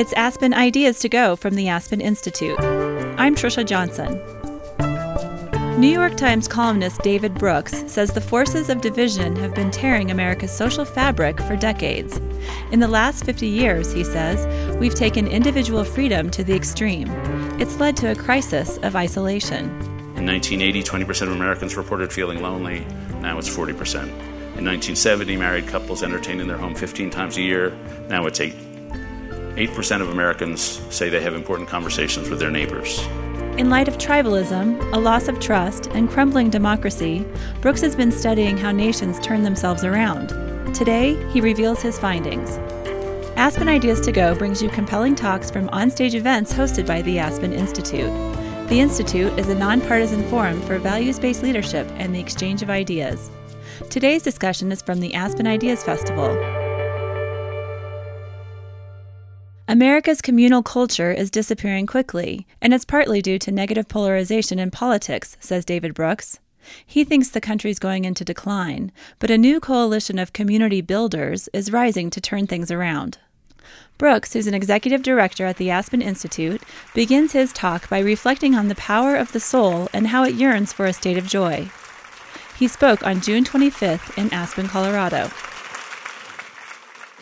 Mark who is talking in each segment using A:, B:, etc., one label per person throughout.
A: It's Aspen Ideas to Go from the Aspen Institute. I'm Trisha Johnson. New York Times columnist David Brooks says the forces of division have been tearing America's social fabric for decades. In the last 50 years, he says, we've taken individual freedom to the extreme. It's led to a crisis of isolation.
B: In 1980, 20% of Americans reported feeling lonely. Now it's 40%. In 1970, married couples entertained in their home 15 times a year. Now it's 8. 8% of Americans say they have important conversations with their neighbors.
A: In light of tribalism, a loss of trust, and crumbling democracy, Brooks has been studying how nations turn themselves around. Today, he reveals his findings. Aspen Ideas to Go brings you compelling talks from onstage events hosted by the Aspen Institute. The Institute is a nonpartisan forum for values based leadership and the exchange of ideas. Today's discussion is from the Aspen Ideas Festival, America's communal culture is disappearing quickly, and it's partly due to negative polarization in politics, says David Brooks. He thinks the country's going into decline, but a new coalition of community builders is rising to turn things around. Brooks, who's an executive director at the Aspen Institute, begins his talk by reflecting on the power of the soul and how it yearns for a state of joy. He spoke on June 25th in Aspen, Colorado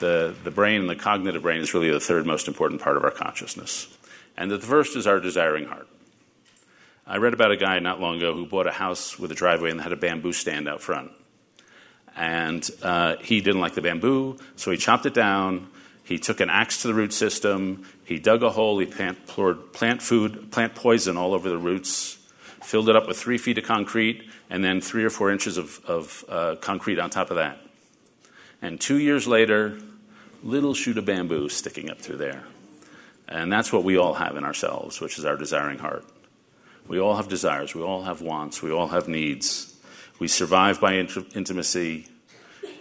B: the, the brain and the cognitive brain is really the third most important part of our consciousness. And that the first is our desiring heart. I read about a guy not long ago who bought a house with a driveway and had a bamboo stand out front. And uh, he didn't like the bamboo, so he chopped it down. He took an axe to the root system. He dug a hole. He plant, poured plant food, plant poison all over the roots, filled it up with three feet of concrete, and then three or four inches of, of uh, concrete on top of that. And two years later, little shoot of bamboo sticking up through there. And that's what we all have in ourselves, which is our desiring heart. We all have desires, we all have wants, we all have needs. We survive by int- intimacy.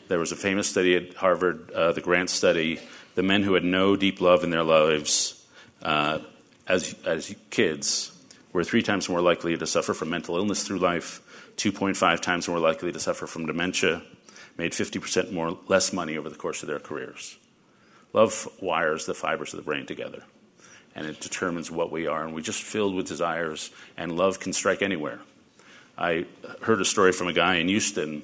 B: There was a famous study at Harvard, uh, the Grant study. The men who had no deep love in their lives uh, as, as kids were three times more likely to suffer from mental illness through life, 2.5 times more likely to suffer from dementia, made 50% more less money over the course of their careers. Love wires the fibers of the brain together, and it determines what we are. And we're just filled with desires, and love can strike anywhere. I heard a story from a guy in Houston,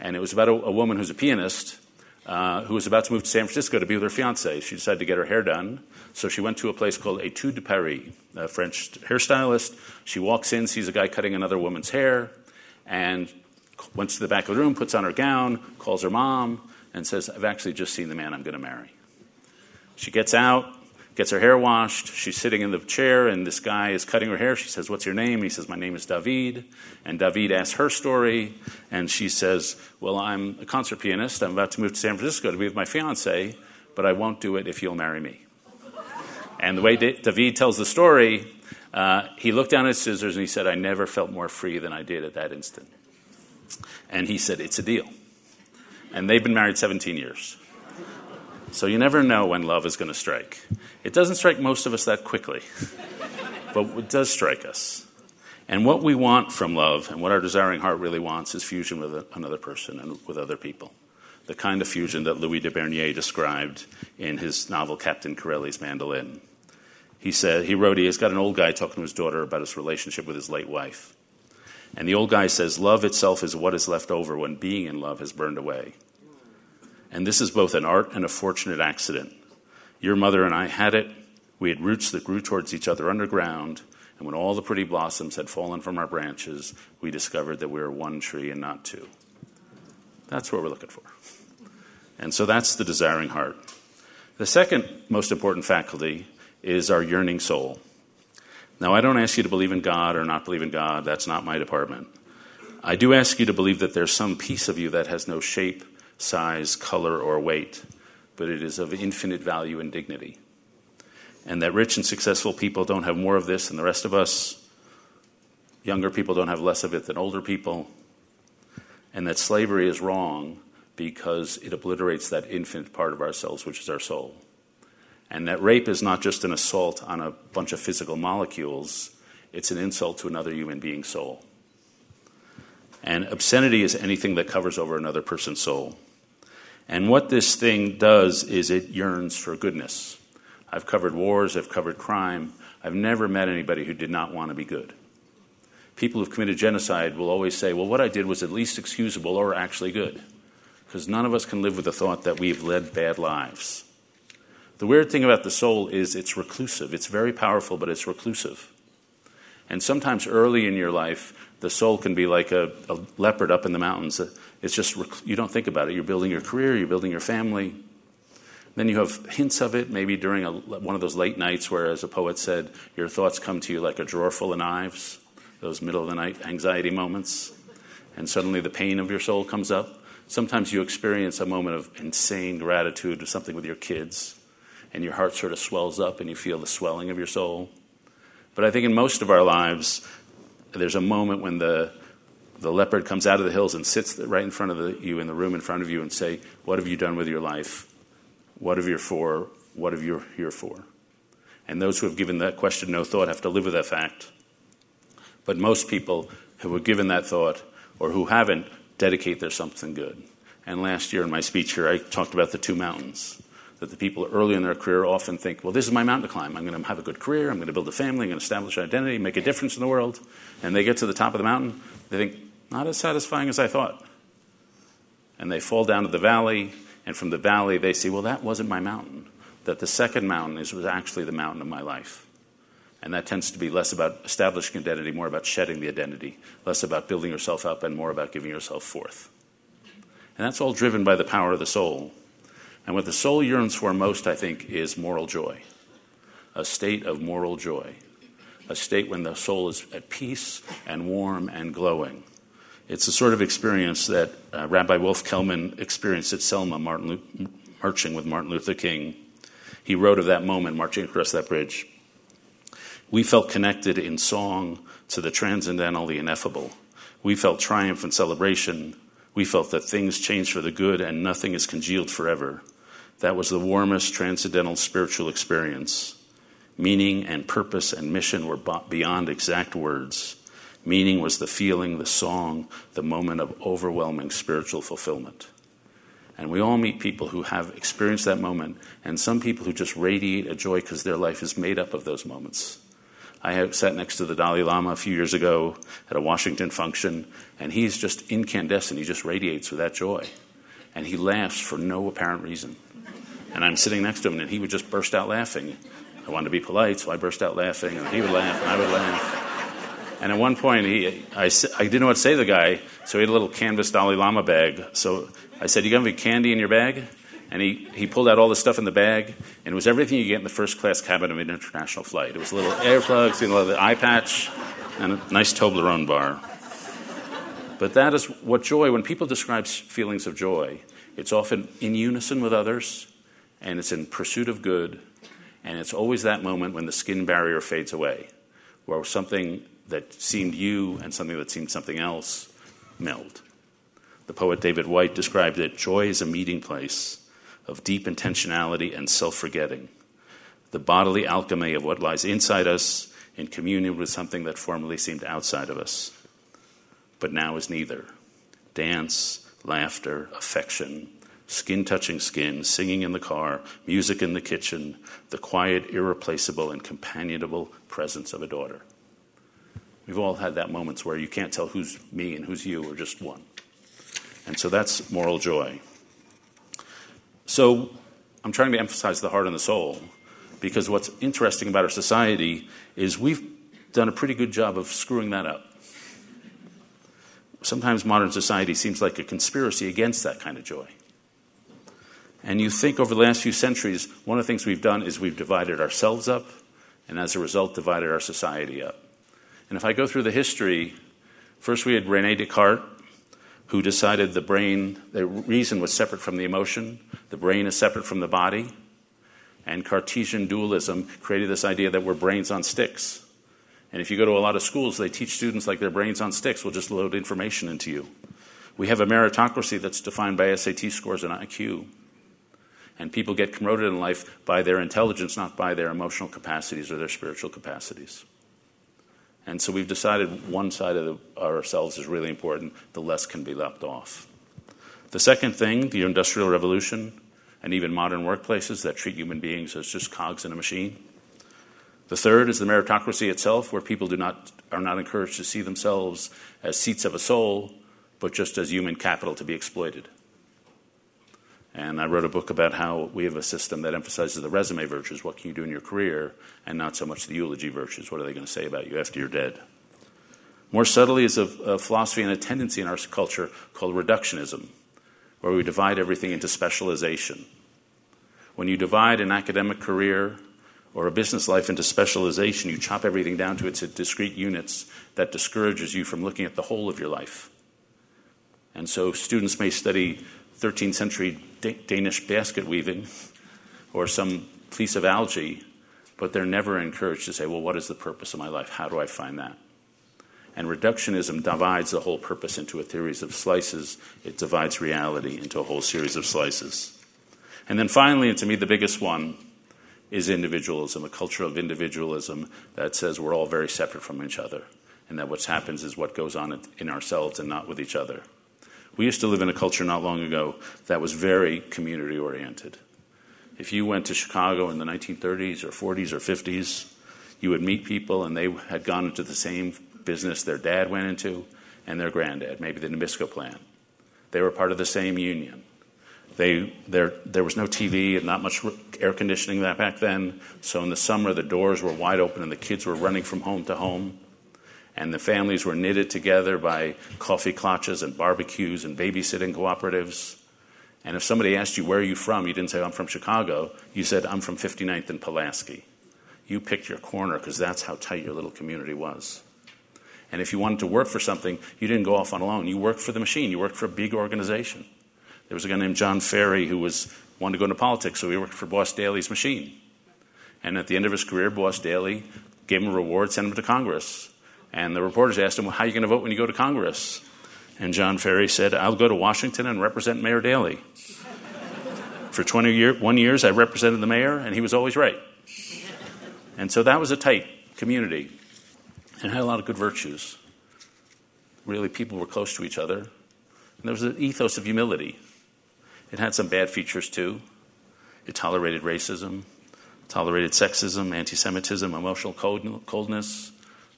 B: and it was about a, a woman who's a pianist uh, who was about to move to San Francisco to be with her fiance. She decided to get her hair done, so she went to a place called Etude de Paris, a French hairstylist. She walks in, sees a guy cutting another woman's hair, and went to the back of the room, puts on her gown, calls her mom, and says, I've actually just seen the man I'm going to marry. She gets out, gets her hair washed. She's sitting in the chair, and this guy is cutting her hair. She says, What's your name? He says, My name is David. And David asks her story, and she says, Well, I'm a concert pianist. I'm about to move to San Francisco to be with my fiance, but I won't do it if you'll marry me. And the way David tells the story, uh, he looked down at his scissors and he said, I never felt more free than I did at that instant. And he said, It's a deal. And they've been married 17 years. So you never know when love is going to strike. It doesn't strike most of us that quickly, but it does strike us. And what we want from love and what our desiring heart really wants is fusion with another person and with other people. The kind of fusion that Louis de Bernières described in his novel Captain Corelli's Mandolin. He said he wrote he has got an old guy talking to his daughter about his relationship with his late wife. And the old guy says, Love itself is what is left over when being in love has burned away. And this is both an art and a fortunate accident. Your mother and I had it. We had roots that grew towards each other underground. And when all the pretty blossoms had fallen from our branches, we discovered that we were one tree and not two. That's what we're looking for. And so that's the desiring heart. The second most important faculty is our yearning soul. Now, I don't ask you to believe in God or not believe in God. That's not my department. I do ask you to believe that there's some piece of you that has no shape size, color, or weight, but it is of infinite value and dignity. And that rich and successful people don't have more of this than the rest of us. Younger people don't have less of it than older people. And that slavery is wrong because it obliterates that infinite part of ourselves, which is our soul. And that rape is not just an assault on a bunch of physical molecules, it's an insult to another human being's soul. And obscenity is anything that covers over another person's soul. And what this thing does is it yearns for goodness. I've covered wars, I've covered crime. I've never met anybody who did not want to be good. People who've committed genocide will always say, well, what I did was at least excusable or actually good. Because none of us can live with the thought that we've led bad lives. The weird thing about the soul is it's reclusive. It's very powerful, but it's reclusive. And sometimes early in your life, the soul can be like a, a leopard up in the mountains. It's just, you don't think about it. You're building your career, you're building your family. Then you have hints of it, maybe during a, one of those late nights where, as a poet said, your thoughts come to you like a drawer full of knives, those middle of the night anxiety moments. And suddenly the pain of your soul comes up. Sometimes you experience a moment of insane gratitude or something with your kids, and your heart sort of swells up and you feel the swelling of your soul. But I think in most of our lives, there's a moment when the, the leopard comes out of the hills and sits right in front of the, you in the room in front of you and say, What have you done with your life? What have you for? What have you here for? And those who have given that question no thought have to live with that fact. But most people who have given that thought or who haven't dedicate their something good. And last year in my speech here, I talked about the two mountains that the people early in their career often think, well, this is my mountain to climb. I'm going to have a good career. I'm going to build a family. I'm going to establish an identity, make a difference in the world. And they get to the top of the mountain. They think, not as satisfying as I thought. And they fall down to the valley. And from the valley, they see, well, that wasn't my mountain. That the second mountain is, was actually the mountain of my life. And that tends to be less about establishing identity, more about shedding the identity, less about building yourself up, and more about giving yourself forth. And that's all driven by the power of the soul. And what the soul yearns for most, I think, is moral joy a state of moral joy, a state when the soul is at peace and warm and glowing. It's the sort of experience that uh, Rabbi Wolfe Kelman experienced at Selma, Martin, marching with Martin Luther King. He wrote of that moment marching across that bridge. We felt connected in song to the transcendental, the ineffable. We felt triumph and celebration. We felt that things change for the good and nothing is congealed forever. That was the warmest transcendental spiritual experience. Meaning and purpose and mission were beyond exact words. Meaning was the feeling, the song, the moment of overwhelming spiritual fulfillment. And we all meet people who have experienced that moment, and some people who just radiate a joy because their life is made up of those moments. I sat next to the Dalai Lama a few years ago at a Washington function, and he's just incandescent. He just radiates with that joy. And he laughs for no apparent reason. And I'm sitting next to him, and he would just burst out laughing. I wanted to be polite, so I burst out laughing, and he would laugh, and I would laugh. And at one point, he, I, I didn't know what to say to the guy, so he had a little canvas Dalai Lama bag. So I said, You got any candy in your bag? And he, he pulled out all the stuff in the bag, and it was everything you get in the first class cabin of an international flight. It was little earplugs, you know, the eye patch, and a nice Toblerone bar. But that is what joy, when people describe feelings of joy, it's often in unison with others, and it's in pursuit of good, and it's always that moment when the skin barrier fades away, where something that seemed you and something that seemed something else meld. The poet David Whyte described it joy is a meeting place of deep intentionality and self forgetting, the bodily alchemy of what lies inside us in communion with something that formerly seemed outside of us, but now is neither. Dance, laughter, affection, skin touching skin, singing in the car, music in the kitchen, the quiet, irreplaceable, and companionable presence of a daughter. We've all had that moments where you can't tell who's me and who's you, or just one. And so that's moral joy. So I'm trying to emphasize the heart and the soul because what's interesting about our society is we've done a pretty good job of screwing that up. Sometimes modern society seems like a conspiracy against that kind of joy. And you think over the last few centuries, one of the things we've done is we've divided ourselves up, and as a result, divided our society up. And if I go through the history, first we had Rene Descartes, who decided the brain, the reason was separate from the emotion, the brain is separate from the body. And Cartesian dualism created this idea that we're brains on sticks. And if you go to a lot of schools, they teach students like their brains on sticks will just load information into you. We have a meritocracy that's defined by SAT scores and IQ. And people get promoted in life by their intelligence, not by their emotional capacities or their spiritual capacities. And so we've decided one side of the, ourselves is really important, the less can be left off. The second thing, the Industrial Revolution, and even modern workplaces that treat human beings as just cogs in a machine. The third is the meritocracy itself, where people do not, are not encouraged to see themselves as seats of a soul, but just as human capital to be exploited. And I wrote a book about how we have a system that emphasizes the resume virtues, what can you do in your career, and not so much the eulogy virtues, what are they going to say about you after you're dead. More subtly is a, a philosophy and a tendency in our culture called reductionism, where we divide everything into specialization. When you divide an academic career or a business life into specialization, you chop everything down to its discrete units that discourages you from looking at the whole of your life. And so students may study 13th century Danish basket weaving or some piece of algae, but they're never encouraged to say, well, what is the purpose of my life? How do I find that? And reductionism divides the whole purpose into a series of slices. It divides reality into a whole series of slices. And then finally, and to me the biggest one, is individualism, a culture of individualism that says we're all very separate from each other, and that what happens is what goes on in ourselves and not with each other. We used to live in a culture not long ago that was very community oriented. If you went to Chicago in the 1930s or 40s or 50s, you would meet people and they had gone into the same business their dad went into and their granddad, maybe the Nabisco plant. They were part of the same union. They, there, there was no TV and not much air conditioning back then. So in the summer, the doors were wide open and the kids were running from home to home and the families were knitted together by coffee clutches and barbecues and babysitting cooperatives. And if somebody asked you, Where are you from? you didn't say, I'm from Chicago. You said, I'm from 59th and Pulaski. You picked your corner because that's how tight your little community was. And if you wanted to work for something, you didn't go off on alone. You worked for the machine, you worked for a big organization. There was a guy named John Fary who was, wanted to go into politics, so he worked for Boss Daley's machine. And at the end of his career, Boss Daley gave him a reward, sent him to Congress. And the reporters asked him, well, How are you going to vote when you go to Congress? And John Fary said, I'll go to Washington and represent Mayor Daley. For 21 year, years, I represented the mayor, and he was always right. And so that was a tight community, and had a lot of good virtues. Really, people were close to each other. And there was an ethos of humility. It had some bad features, too. It tolerated racism, tolerated sexism, anti Semitism, emotional coldness,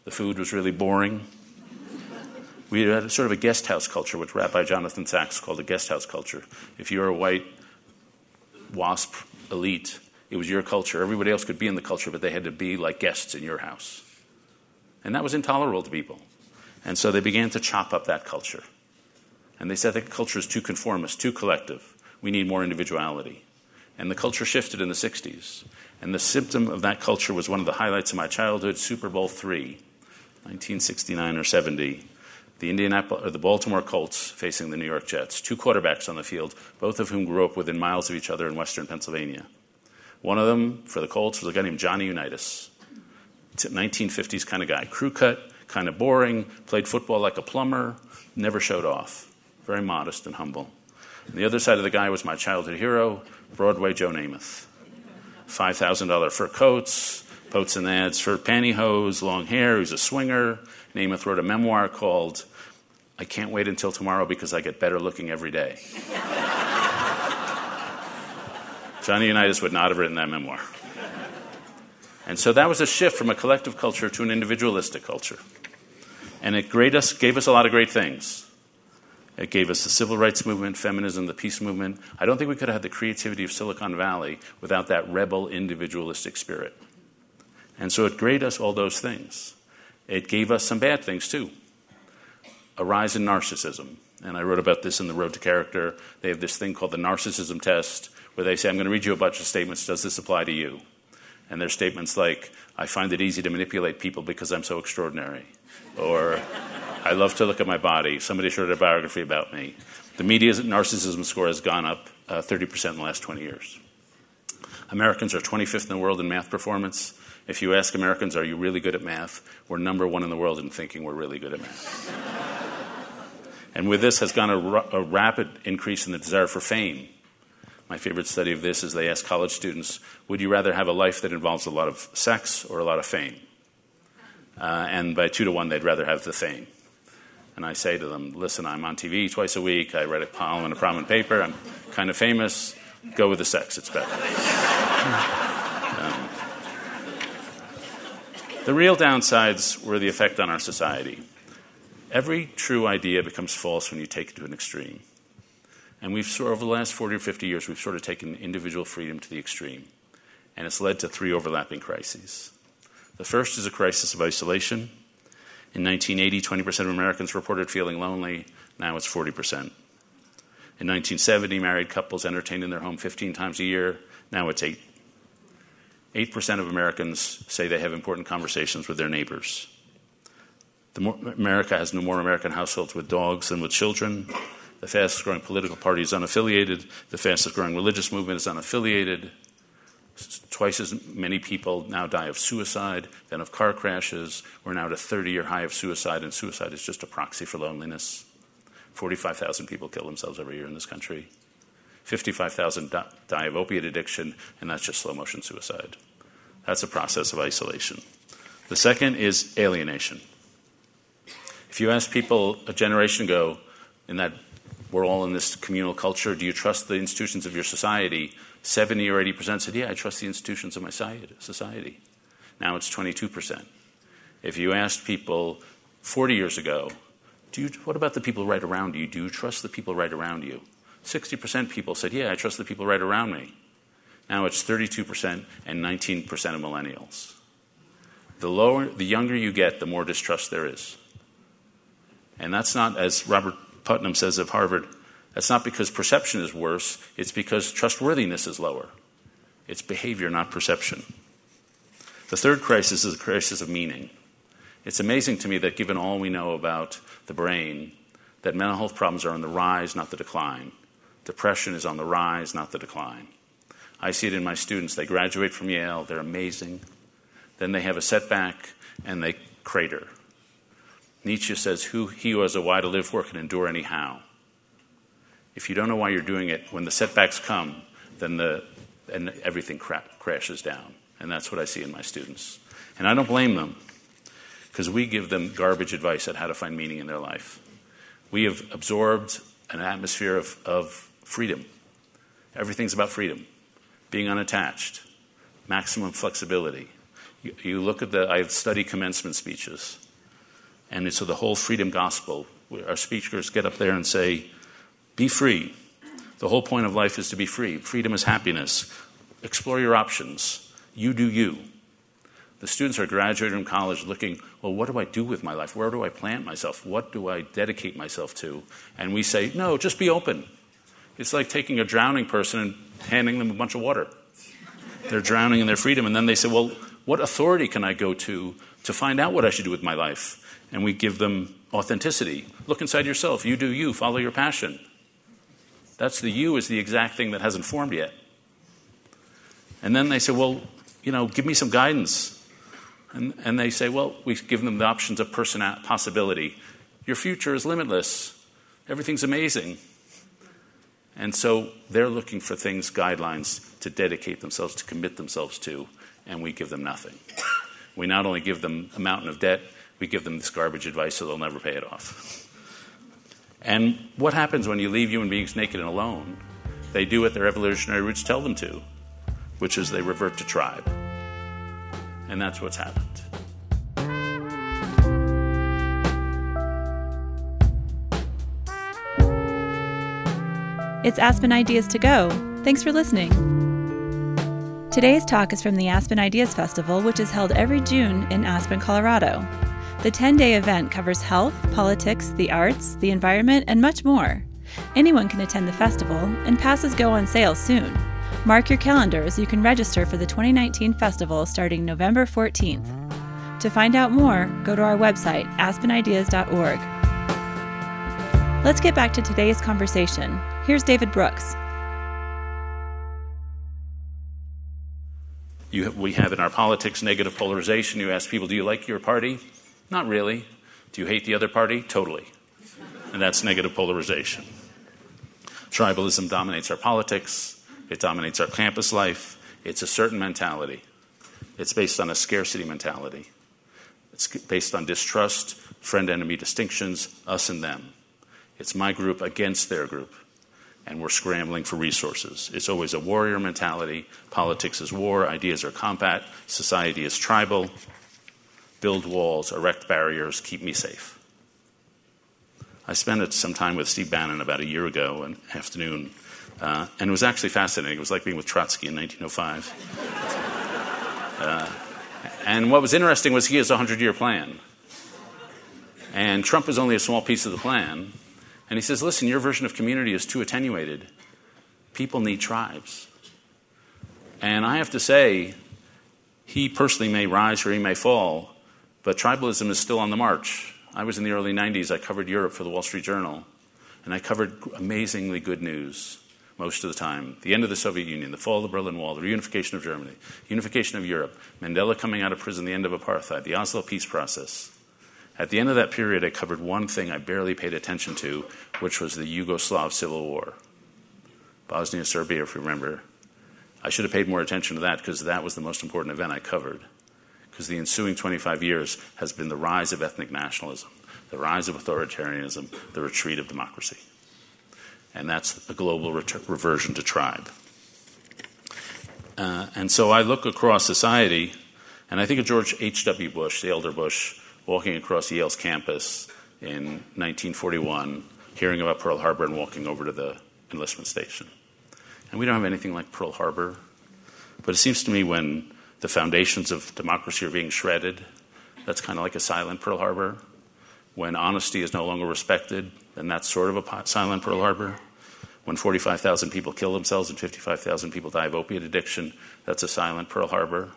B: the food was really boring. We had sort of a guest house culture, which Rabbi Jonathan Sacks called a guest house culture. If you're a white WASP elite, it was your culture. Everybody else could be in the culture, but they had to be like guests in your house. And that was intolerable to people. And so they began to chop up that culture. And they said that culture is too conformist, too collective. We need more individuality. And the culture shifted in the 60s. And the symptom of that culture was one of the highlights of my childhood Super Bowl III 1969 or 70, the Indianapolis or the Baltimore Colts facing the New York Jets. Two quarterbacks on the field, both of whom grew up within miles of each other in western Pennsylvania. One of them for the Colts was a guy named Johnny Unitas, 1950s kind of guy, crew cut, kind of boring, played football like a plumber, never showed off, very modest and humble. And the other side of the guy was my childhood hero, Broadway Joe Namath. $5,000 fur coats, Boats and ads for pantyhose, long hair. who's a swinger. Namath wrote a memoir called I Can't Wait Until Tomorrow Because I Get Better Looking Every Day. Johnny Unitas would not have written that memoir. And so that was a shift from a collective culture to an individualistic culture. And it us, gave us a lot of great things. It gave us the civil rights movement, feminism, the peace movement. I don't think we could have had the creativity of Silicon Valley without that rebel individualistic spirit. And so it gave us all those things. It gave us some bad things too. A rise in narcissism. And I wrote about this in The Road to Character. They have this thing called the narcissism test, where they say, I'm going to read you a bunch of statements. Does this apply to you? And there's statements like, I find it easy to manipulate people because I'm so extraordinary. Or, I love to look at my body. Somebody wrote a biography about me. The media's narcissism score has gone up uh, 30% in the last 20 years. Americans are 25th in the world in math performance. If you ask Americans, are you really good at math? We're number one in the world in thinking we're really good at math. and with this has gone a, rapid increase in the desire for fame. My favorite study of this is they ask college students, would you rather have a life that involves a lot of sex or a lot of fame? Uh, and by two to one, they'd rather have the fame. And I say to them, listen, I'm on TV twice a week. I write a column in a prominent paper. I'm kind of famous. Go with the sex, it's better. The real downsides were the effect on our society. Every true idea becomes false when you take it to an extreme. And we've sort of, over the last 40 or 50 years, we've sort of taken individual freedom to the extreme. And it's led to three overlapping crises. The first is a crisis of isolation. In 1980, 20% of Americans reported feeling lonely. Now it's 40%. In 1970, married couples entertained in their home 15 times a year. Now it's 8. 8% of Americans say they have important conversations with their neighbors. More, America has no more American households with dogs than with children. The fastest growing political party is unaffiliated. The fastest growing religious movement is unaffiliated. Twice as many people now die of suicide than of car crashes. We're now at a 30 year high of suicide, and suicide is just a proxy for loneliness. 45,000 people kill themselves every year in this country. 55,000 die of opiate addiction, and that's just slow motion suicide. That's a process of isolation. The second is alienation. If you ask people a generation ago in that we're all in this communal culture. Do you trust the institutions of your society? 70 or 80% said, Yeah, I trust the institutions of my society. Now it's 22%. If you asked people 40 years ago, do you, what about the people right around you? Do you trust the people right around you? 60% people said, Yeah, I trust the people right around me. Now it's 32% and 19% of millennials. The, lower, the younger you get, the more distrust there is. And that's not, as Robert Putnam says of Harvard, that's not because perception is worse, it's because trustworthiness is lower. It's behavior, not perception. The third crisis is a crisis of meaning. It's amazing to me that given all we know about the brain, that mental health problems are on the rise, not the decline. Depression is on the rise, not the decline. I see it in my students. They graduate from Yale, they're amazing. Then they have a setback and they crater. Nietzsche says, who, He who has a why to live for can endure anyhow. If you don't know why you're doing it, when the setbacks come, then the, and everything cra- crashes down. And that's what I see in my students. And I don't blame them, because we give them garbage advice on how to find meaning in their life. We have absorbed an atmosphere of, of freedom. Everything's about freedom, being unattached, maximum flexibility. You, you look at the, I study commencement speeches. And so the whole freedom gospel, our speakers get up there and say, Be free. The whole point of life is to be free. Freedom is happiness. Explore your options. You do you. The students are graduating from college looking, well, what do I do with my life? Where do I plant myself? What do I dedicate myself to? And we say, no, just be open. It's like taking a drowning person and handing them a bunch of water. They're drowning in their freedom. And then they say, well, what authority can I go to to find out what I should do with my life? and we give them authenticity. Look inside yourself. You do you. Follow your passion. That's the you is the exact thing that hasn't formed yet. And then they say, well, you know, give me some guidance. And, and they say, well, we give them the options of person possibility. Your future is limitless. Everything's amazing. And so they're looking for things, guidelines to dedicate themselves, to commit themselves to, and we give them nothing. We not only give them a mountain of debt, we give them this garbage advice so they'll never pay it off. And what happens when you leave human beings naked and alone? They do what their evolutionary roots tell them to, which is they revert to tribe. And that's what's happened.
A: It's Aspen Ideas to Go. Thanks for listening. Today's talk is from the Aspen Ideas Festival, which is held every June in Aspen, Colorado. The 10 day event covers health, politics, the arts, the environment, and much more. Anyone can attend the festival, and passes go on sale soon. Mark your calendars, you can register for the 2019 festival starting November 14th. To find out more, go to our website, aspenideas.org. Let's get back to today's conversation. Here's David Brooks.
B: You, we have in our politics negative polarization. You ask people, do you like your party? Not really. Do you hate the other party? Totally. And that's negative polarization. Tribalism dominates our politics, it dominates our campus life. It's a certain mentality. It's based on a scarcity mentality. It's based on distrust, friend enemy distinctions, us and them. It's my group against their group. And we're scrambling for resources. It's always a warrior mentality. Politics is war, ideas are combat, society is tribal. Build walls, erect barriers, keep me safe. I spent some time with Steve Bannon about a year ago, an afternoon, uh, and it was actually fascinating. It was like being with Trotsky in 1905. uh, and what was interesting was he has a 100 year plan. And Trump is only a small piece of the plan. And he says, listen, your version of community is too attenuated. People need tribes. And I have to say, he personally may rise or he may fall, but tribalism is still on the march. I was in the early 90s, I covered Europe for the Wall Street Journal, and I covered amazingly good news most of the time. The end of the Soviet Union, the fall of the Berlin Wall, the reunification of Germany, unification of Europe, Mandela coming out of prison, the end of apartheid, the Oslo peace process. At the end of that period, I covered one thing I barely paid attention to, which was the Yugoslav Civil War. Bosnia Serbia, if you remember. I should have paid more attention to that because that was the most important event I covered. Because the ensuing 25 years has been the rise of ethnic nationalism, the rise of authoritarianism, the retreat of democracy. And that's a global reversion to tribe. Uh, and so I look across society, and I think of George H.W. Bush, the elder Bush, walking across Yale's campus in 1941, hearing about Pearl Harbor and walking over to the enlistment station. And we don't have anything like Pearl Harbor, but it seems to me when the foundations of democracy are being shredded, that's kind of like a silent Pearl Harbor. When honesty is no longer respected, then that's sort of a silent Pearl Harbor. When 45,000 people kill themselves and 55,000 people die of opiate addiction, that's a silent Pearl Harbor.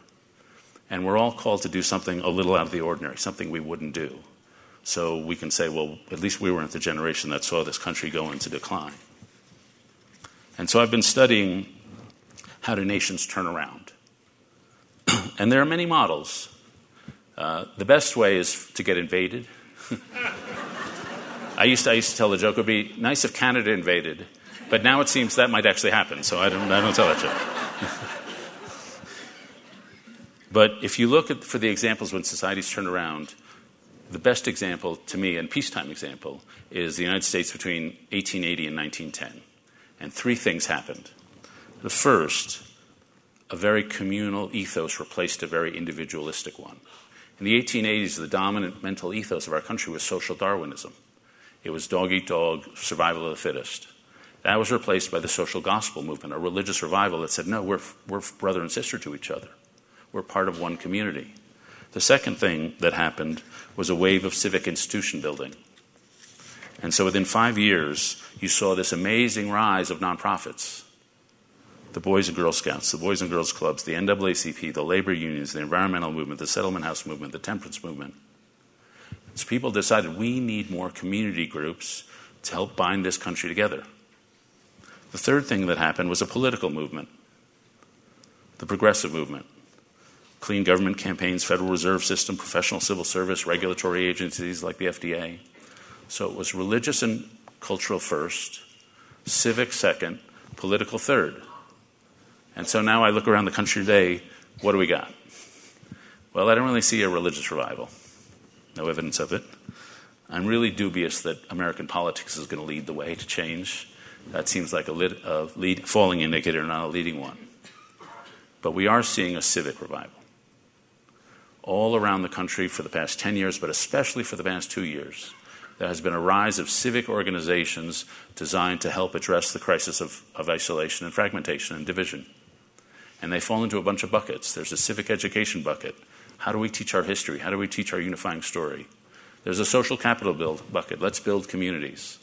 B: And we're all called to do something a little out of the ordinary, something we wouldn't do. So we can say, well, at least we weren't the generation that saw this country go into decline. And so I've been studying how do nations turn around. and there are many models. Uh, the best way is to get invaded. I, used to, I used to tell the joke it would be nice if Canada invaded, but now it seems that might actually happen, so I don't, I don't tell that joke. But if you look at, for the examples when societies turn around, the best example to me, and peacetime example, is the United States between 1880 and 1910. And three things happened. The first, a very communal ethos replaced a very individualistic one. In the 1880s, the dominant mental ethos of our country was social Darwinism. It was dog eat dog, survival of the fittest. That was replaced by the social gospel movement, a religious revival that said, no, we're, we're brother and sister to each other. We're part of one community. The second thing that happened was a wave of civic institution building. And so within five years, you saw this amazing rise of nonprofits the Boys and Girl Scouts, the Boys and Girls Clubs, the NAACP, the labor unions, the environmental movement, the settlement house movement, the temperance movement. So people decided we need more community groups to help bind this country together. The third thing that happened was a political movement, the progressive movement clean government campaigns, Federal Reserve System, professional civil service, regulatory agencies like the FDA. So it was religious and cultural first, civic second, political third. And so now I look around the country today, what do we got? Well, I don't really see a religious revival. No evidence of it. I'm really dubious that American politics is going to lead the way to change. That seems like a, lit, a lead, falling indicator, not a leading one. But we are seeing a civic revival all around the country for the past 10 years, but especially for the past two years. There has been a rise of civic organizations designed to help address the crisis of, of isolation and fragmentation and division. And they fall into a bunch of buckets. There's a civic education bucket. How do we teach our history? How do we teach our unifying story? There's a social capital build bucket. Let's build communities.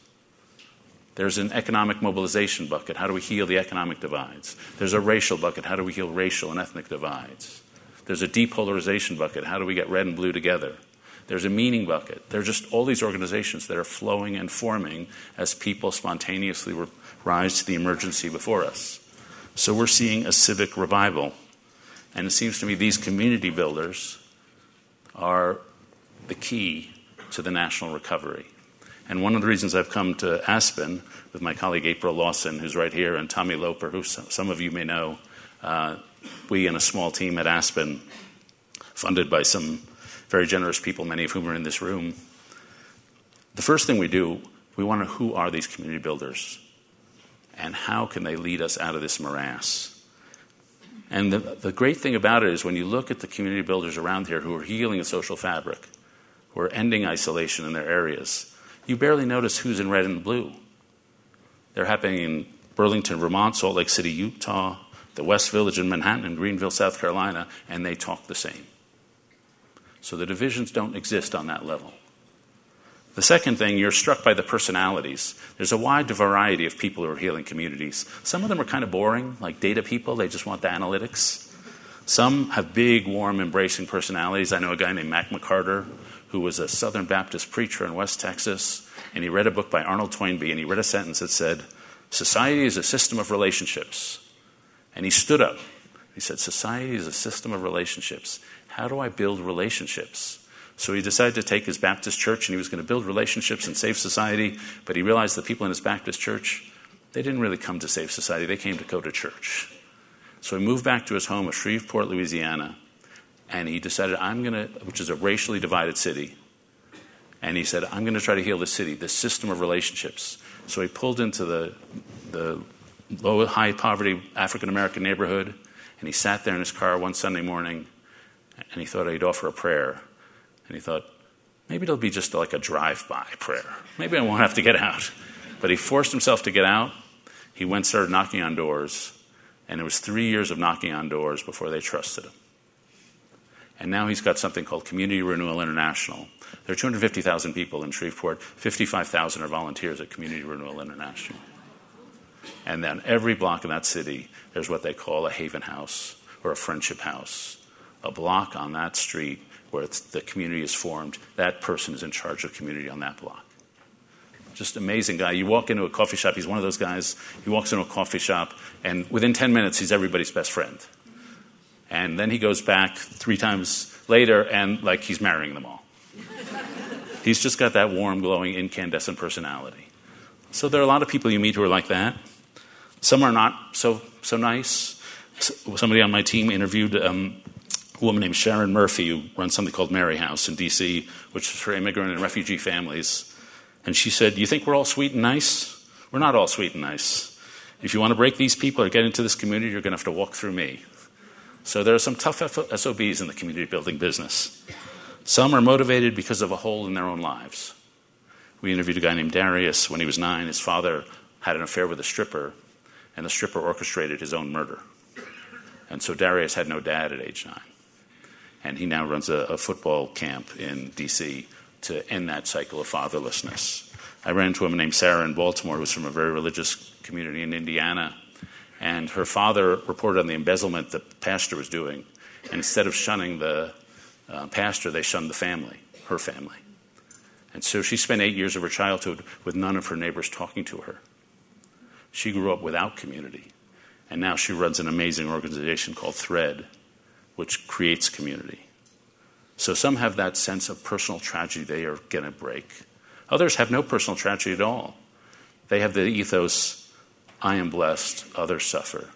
B: There's an economic mobilization bucket. How do we heal the economic divides? There's a racial bucket. How do we heal racial and ethnic divides? There's a depolarization bucket. How do we get red and blue together? There's a meaning bucket. There are just all these organizations that are flowing and forming as people spontaneously rise to the emergency before us. So we're seeing a civic revival. And it seems to me these community builders are the key to the national recovery. And one of the reasons I've come to Aspen with my colleague April Lawson, who's right here, and Tommy Loper, who some of you may know, uh, we and a small team at Aspen, funded by some very generous people, many of whom are in this room, the first thing we do, we want to know who are these community builders? and how can they lead us out of this morass? And the, the great thing about it is when you look at the community builders around here who are healing the social fabric, who are ending isolation in their areas, you barely notice who's in red and blue. They're happening in Burlington, Vermont, Salt Lake City, Utah, the West Village in Manhattan, and Greenville, South Carolina, and they talk the same. So the divisions don't exist on that level. The second thing, you're struck by the personalities. There's a wide variety of people who are healing communities. Some of them are kind of boring, like data people, they just want the analytics. Some have big, warm, embracing personalities. I know a guy named Mack McCarter who was a Southern Baptist preacher in West Texas, and he read a book by Arnold Toynbee, and he read a sentence that said, Society is a system of relationships. And he stood up. He said, Society is a system of relationships. How do I build relationships? So he decided to take his Baptist church and he was going to build relationships and save society, but he realized the people in his Baptist church, they didn't really come to save society, they came to go to church. So he moved back to his home of Shreveport, Louisiana, and he decided, I'm going to, which is a racially divided city, and he said, I'm going to try to heal the city, this system of relationships. So he pulled into the, the low, high poverty African American neighborhood, and he sat there in his car one Sunday morning, and he thought he'd offer a prayer. And he thought, maybe it'll be just like a drive by prayer. Maybe I won't have to get out. But he forced himself to get out. He went, started knocking on doors. And it was three years of knocking on doors before they trusted him. And now he's got something called Community Renewal International. There are 250,000 people in Shreveport, 55,000 are volunteers at Community Renewal International. And then every block in that city, there's what they call a haven house or a friendship house. A block on that street where the community is formed, that person is in charge of community on that block. Just amazing guy. You walk into a coffee shop, he's one of those guys. He walks into a coffee shop, and within 10 minutes, he's everybody's best friend. And then he goes back three times later, and like he's marrying them all. he's just got that warm, glowing, incandescent personality. So there are a lot of people you meet who are like that. Some are not so, so nice. Somebody on my team interviewed um, a woman named Sharon Murphy, who runs something called Mary House in D.C., which is for immigrant and refugee families. And she said, You think we're all sweet and nice? We're not all sweet and nice. If you want to break these people or get into this community, you're going to have to walk through me. So there are some tough SOBs in the community building business. Some are motivated because of a hole in their own lives. We interviewed a guy named Darius when he was nine. His father had an affair with a stripper, and the stripper orchestrated his own murder. And so Darius had no dad at age nine and he now runs a, a football camp in D.C. to end that cycle of fatherlessness. I ran into a woman named Sarah in Baltimore, who was from a very religious community in Indiana, and her father reported on the embezzlement the pastor was doing. And instead of shunning the uh, pastor, they shunned the family, her family. And so she spent eight years of her childhood with none of her neighbors talking to her. She grew up without community. And now she runs an amazing organization called Thread, which creates community. So some have that sense of personal tragedy they are going to break. Others have no personal tragedy at all. They have the ethos I am blessed, others suffer.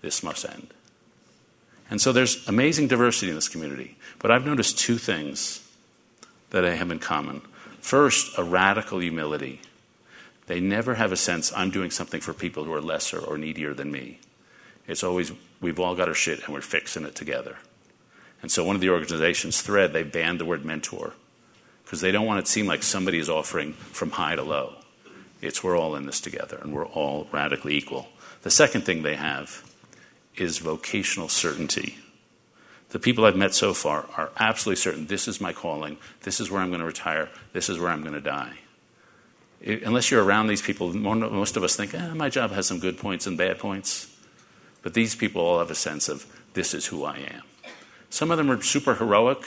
B: This must end. And so there's amazing diversity in this community. But I've noticed two things that I have in common. First, a radical humility. They never have a sense I'm doing something for people who are lesser or needier than me. It's always we've all got our shit and we're fixing it together. And so one of the organizations, Thread, they banned the word mentor because they don't want it to seem like somebody is offering from high to low. It's we're all in this together and we're all radically equal. The second thing they have is vocational certainty. The people I've met so far are absolutely certain this is my calling, this is where I'm going to retire, this is where I'm going to die. Unless you're around these people, most of us think, eh, my job has some good points and bad points. But these people all have a sense of this is who I am. Some of them are super heroic.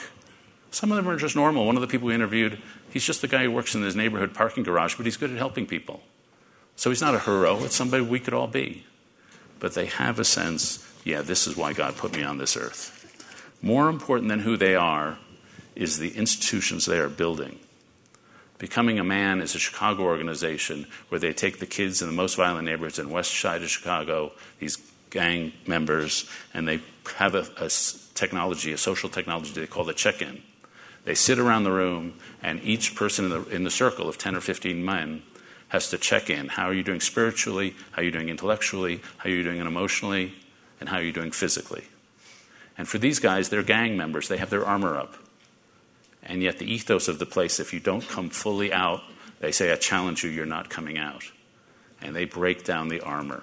B: Some of them are just normal. One of the people we interviewed, he's just the guy who works in his neighborhood parking garage, but he's good at helping people. So he's not a hero, it's somebody we could all be. But they have a sense, yeah, this is why God put me on this earth. More important than who they are is the institutions they are building. Becoming a Man is a Chicago organization where they take the kids in the most violent neighborhoods in West Side of Chicago, these gang members, and they have a, a technology, a social technology they call the check in. They sit around the room, and each person in the, in the circle of 10 or 15 men has to check in. How are you doing spiritually? How are you doing intellectually? How are you doing emotionally? And how are you doing physically? And for these guys, they're gang members. They have their armor up. And yet, the ethos of the place, if you don't come fully out, they say, I challenge you, you're not coming out. And they break down the armor.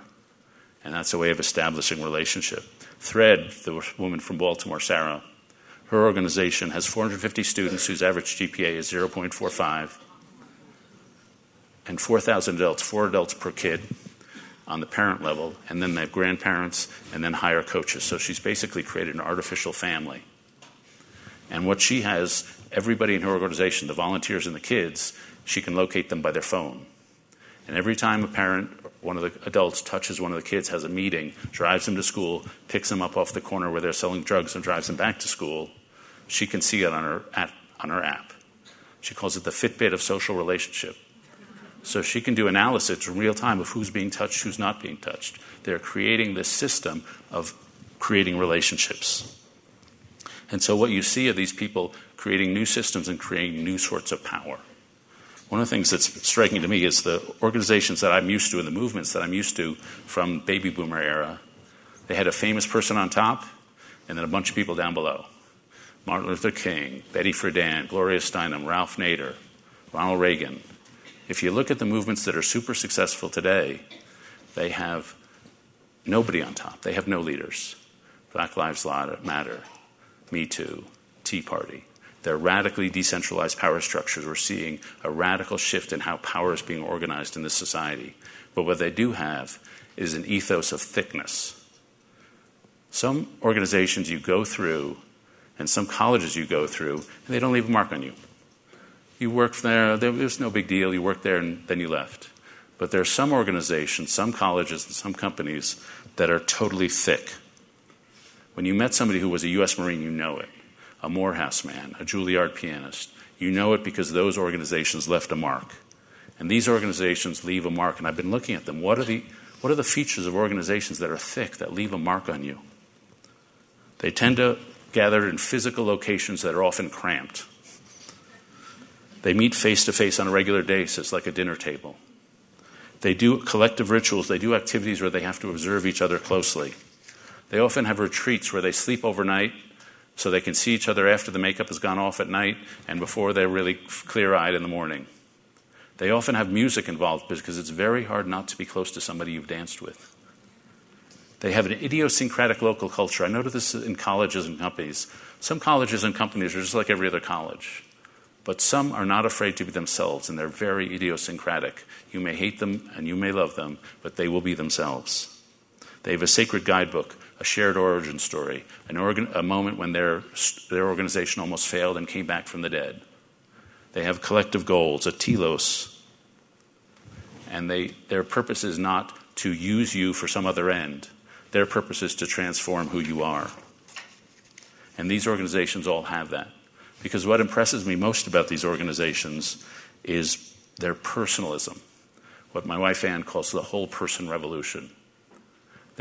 B: And that's a way of establishing relationship. Thread, the woman from Baltimore, Sarah, her organization has 450 students whose average GPA is 0.45 and 4,000 adults, four adults per kid on the parent level, and then they have grandparents and then hire coaches. So she's basically created an artificial family. And what she has, everybody in her organization, the volunteers and the kids, she can locate them by their phone. And every time a parent, one of the adults, touches one of the kids, has a meeting, drives them to school, picks them up off the corner where they're selling drugs, and drives them back to school, she can see it on her, at, on her app. She calls it the Fitbit of social relationship. So she can do analysis in real time of who's being touched, who's not being touched. They're creating this system of creating relationships. And so what you see are these people creating new systems and creating new sorts of power. One of the things that's striking to me is the organizations that I'm used to and the movements that I'm used to from baby boomer era. They had a famous person on top and then a bunch of people down below. Martin Luther King, Betty Friedan, Gloria Steinem, Ralph Nader, Ronald Reagan, if you look at the movements that are super successful today, they have nobody on top. They have no leaders. Black Lives Matter, Me Too, Tea Party. They're radically decentralized power structures. We're seeing a radical shift in how power is being organized in this society. But what they do have is an ethos of thickness. Some organizations you go through and some colleges you go through, and they don't leave a mark on you. You work there, there was no big deal. You worked there and then you left. But there are some organizations, some colleges, and some companies that are totally thick. When you met somebody who was a U.S. Marine, you know it. A Morehouse man, a Juilliard pianist. You know it because those organizations left a mark. And these organizations leave a mark. And I've been looking at them. What are the, what are the features of organizations that are thick, that leave a mark on you? They tend to gather in physical locations that are often cramped. They meet face to face on a regular basis, like a dinner table. They do collective rituals, they do activities where they have to observe each other closely. They often have retreats where they sleep overnight so they can see each other after the makeup has gone off at night and before they're really clear eyed in the morning. They often have music involved because it's very hard not to be close to somebody you've danced with. They have an idiosyncratic local culture. I notice this in colleges and companies. Some colleges and companies are just like every other college. But some are not afraid to be themselves, and they're very idiosyncratic. You may hate them and you may love them, but they will be themselves. They have a sacred guidebook, a shared origin story, an organ, a moment when their, their organization almost failed and came back from the dead. They have collective goals, a telos, and they, their purpose is not to use you for some other end. Their purpose is to transform who you are. And these organizations all have that. Because what impresses me most about these organizations is their personalism, what my wife Ann calls the whole person revolution.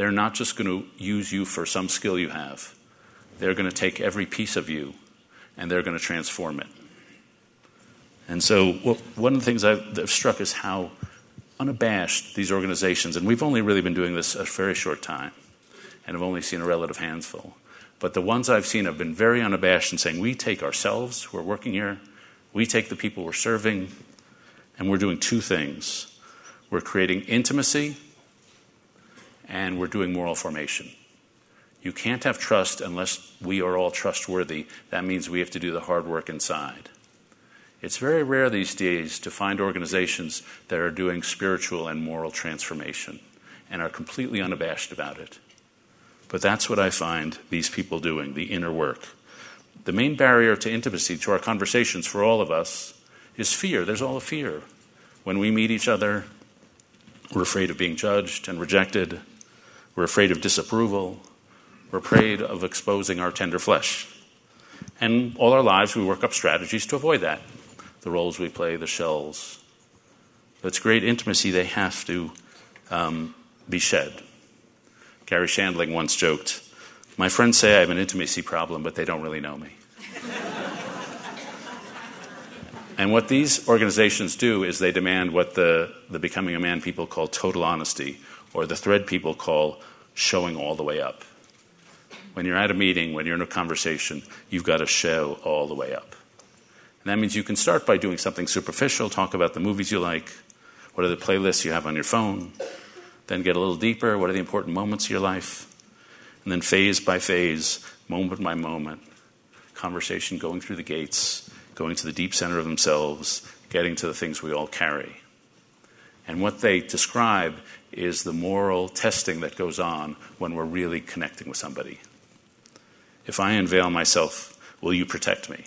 B: They're not just going to use you for some skill you have, they're going to take every piece of you and they're going to transform it. And so, one of the things I've struck is how unabashed these organizations, and we've only really been doing this a very short time, and have only seen a relative handful, but the ones I've seen have been very unabashed in saying, we take ourselves who are working here, we take the people we're serving, and we're doing two things. We're creating intimacy, and we're doing moral formation. You can't have trust unless we are all trustworthy. That means we have to do the hard work inside. It's very rare these days to find organizations that are doing spiritual and moral transformation and are completely unabashed about it. But that's what I find these people doing, the inner work. The main barrier to intimacy, to our conversations for all of us, is fear. There's all the fear. When we meet each other, we're afraid of being judged and rejected. We're afraid of disapproval. We're afraid of exposing our tender flesh. And all our lives, we work up strategies to avoid that. The roles we play, the shells. But to great intimacy, they have to um, be shed. Garry Shandling once joked, My friends say I have an intimacy problem, but they don't really know me. And what these organizations do is they demand what the, the Becoming a Man people call total honesty, or the Thread people call showing all the way up. When you're at a meeting, when you're in a conversation, you've got to show all the way up. And that means you can start by doing something superficial, talk about the movies you like, what are the playlists you have on your phone, then get a little deeper, what are the important moments of your life, and then phase by phase, moment by moment, conversation going through the gates, going to the deep center of themselves, getting to the things we all carry. And what they describe is the moral testing that goes on when we're really connecting with somebody. If I unveil myself, will you protect me?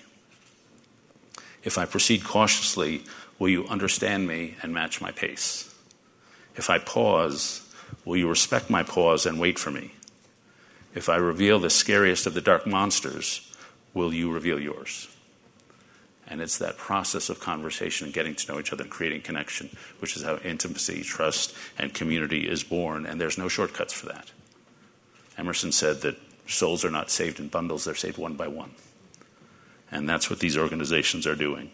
B: If I proceed cautiously, will you understand me and match my pace? If I pause, will you respect my pause and wait for me? If I reveal the scariest of the dark monsters, will you reveal yours? And it's that process of conversation and getting to know each other and creating connection, which is how intimacy, trust, and community is born. And there's no shortcuts for that. Emerson said that souls are not saved in bundles, they're saved one by one. And that's what these organizations are doing.